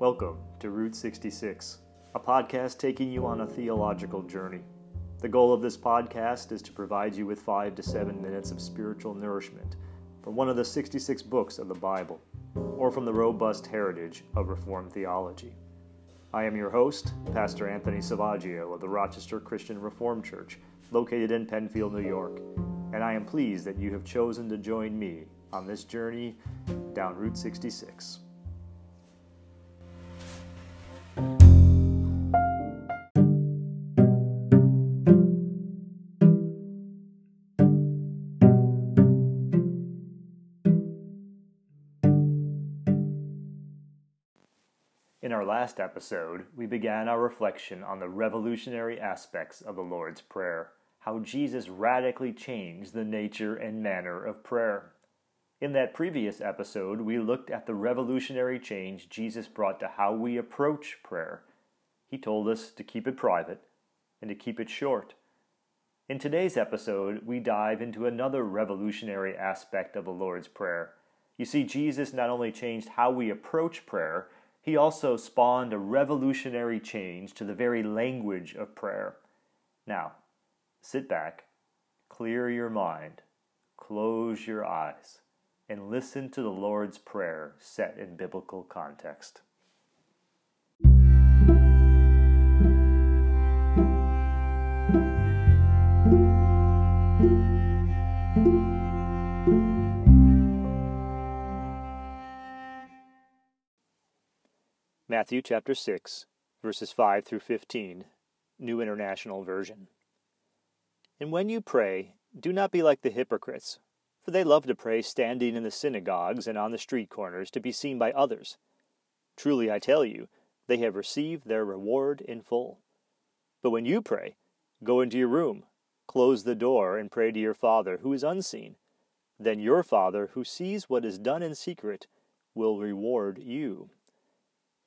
Welcome to Route 66, a podcast taking you on a theological journey. The goal of this podcast is to provide you with five to seven minutes of spiritual nourishment from one of the 66 books of the Bible, or from the robust heritage of Reformed theology. I am your host, Pastor Anthony Selvaggio of the Rochester Christian Reformed Church, located in Penfield, New York, and I am pleased that you have chosen to join me on this journey down Route 66. Last episode, we began our reflection on the revolutionary aspects of the Lord's Prayer, how Jesus radically changed the nature and manner of prayer. In that previous episode, we looked at the revolutionary change Jesus brought to how we approach prayer. He told us to keep it private and to keep it short. In today's episode, we dive into another revolutionary aspect of the Lord's Prayer. You see, Jesus not only changed how we approach prayer, he also spawned a revolutionary change to the very language of prayer. Now, sit back, clear your mind, close your eyes, and listen to the Lord's Prayer set in biblical context. Matthew chapter 6, verses 5 through 15, New International Version. And when you pray, do not be like the hypocrites, for they love to pray standing in the synagogues and on the street corners to be seen by others. Truly I tell you, they have received their reward in full. But when you pray, go into your room, close the door, and pray to your Father who is unseen. Then your Father, who sees what is done in secret, will reward you.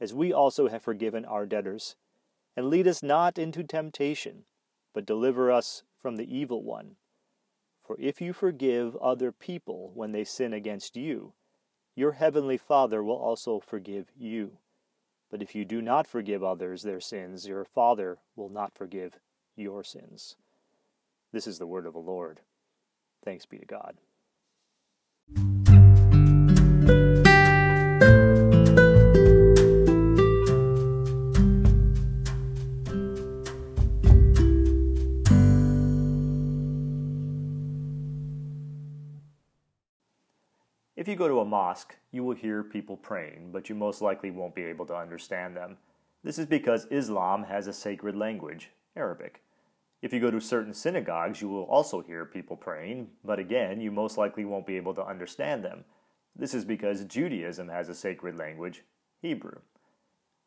as we also have forgiven our debtors. And lead us not into temptation, but deliver us from the evil one. For if you forgive other people when they sin against you, your heavenly Father will also forgive you. But if you do not forgive others their sins, your Father will not forgive your sins. This is the word of the Lord. Thanks be to God. If you go to a mosque, you will hear people praying, but you most likely won't be able to understand them. This is because Islam has a sacred language, Arabic. If you go to certain synagogues, you will also hear people praying, but again, you most likely won't be able to understand them. This is because Judaism has a sacred language, Hebrew.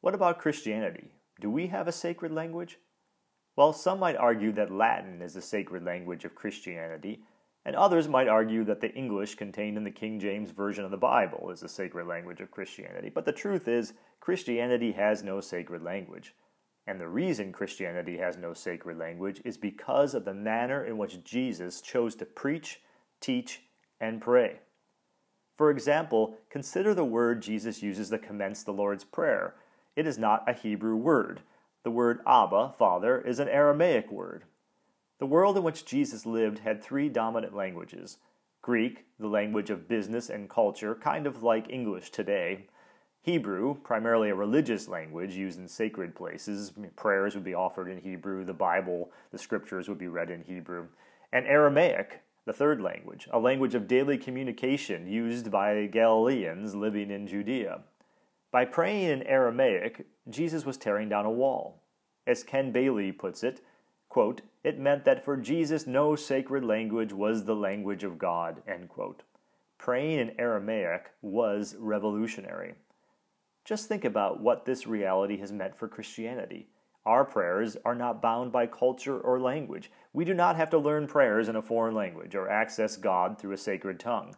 What about Christianity? Do we have a sacred language? Well, some might argue that Latin is the sacred language of Christianity, and others might argue that the English contained in the King James Version of the Bible is the sacred language of Christianity. But the truth is, Christianity has no sacred language. And the reason Christianity has no sacred language is because of the manner in which Jesus chose to preach, teach, and pray. For example, consider the word Jesus uses to commence the Lord's Prayer. It is not a Hebrew word. The word Abba, Father, is an Aramaic word. The world in which Jesus lived had three dominant languages Greek, the language of business and culture, kind of like English today. Hebrew, primarily a religious language used in sacred places. Prayers would be offered in Hebrew, the Bible, the scriptures would be read in Hebrew. And Aramaic, the third language, a language of daily communication used by Galileans living in Judea. By praying in Aramaic, Jesus was tearing down a wall. As Ken Bailey puts it, quote, it meant that for Jesus no sacred language was the language of God. end quote. Praying in Aramaic was revolutionary. Just think about what this reality has meant for Christianity. Our prayers are not bound by culture or language. We do not have to learn prayers in a foreign language or access God through a sacred tongue.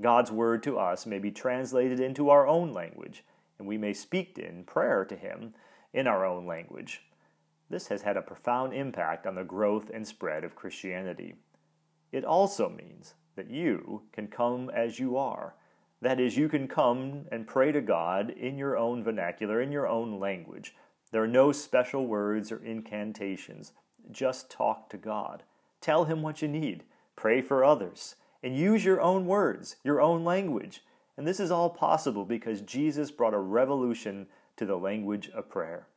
God's word to us may be translated into our own language, and we may speak in prayer to Him in our own language. This has had a profound impact on the growth and spread of Christianity. It also means that you can come as you are. That is, you can come and pray to God in your own vernacular, in your own language. There are no special words or incantations. Just talk to God. Tell Him what you need. Pray for others. And use your own words, your own language. And this is all possible because Jesus brought a revolution to the language of prayer.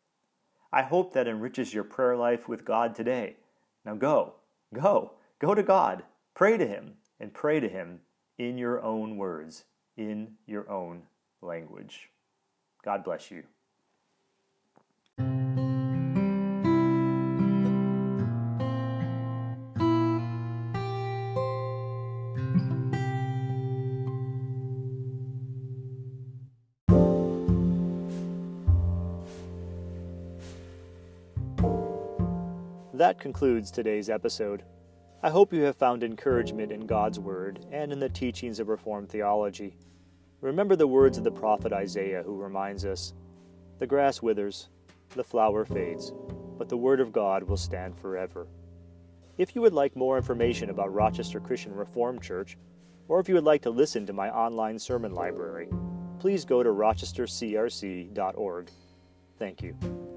I hope that enriches your prayer life with God today. Now go, go, go to God, pray to Him, and pray to Him in your own words, in your own language. God bless you. That concludes today's episode. I hope you have found encouragement in God's Word and in the teachings of Reformed theology. Remember the words of the prophet Isaiah, who reminds us The grass withers, the flower fades, but the Word of God will stand forever. If you would like more information about Rochester Christian Reformed Church, or if you would like to listen to my online sermon library, please go to rochestercrc.org. Thank you.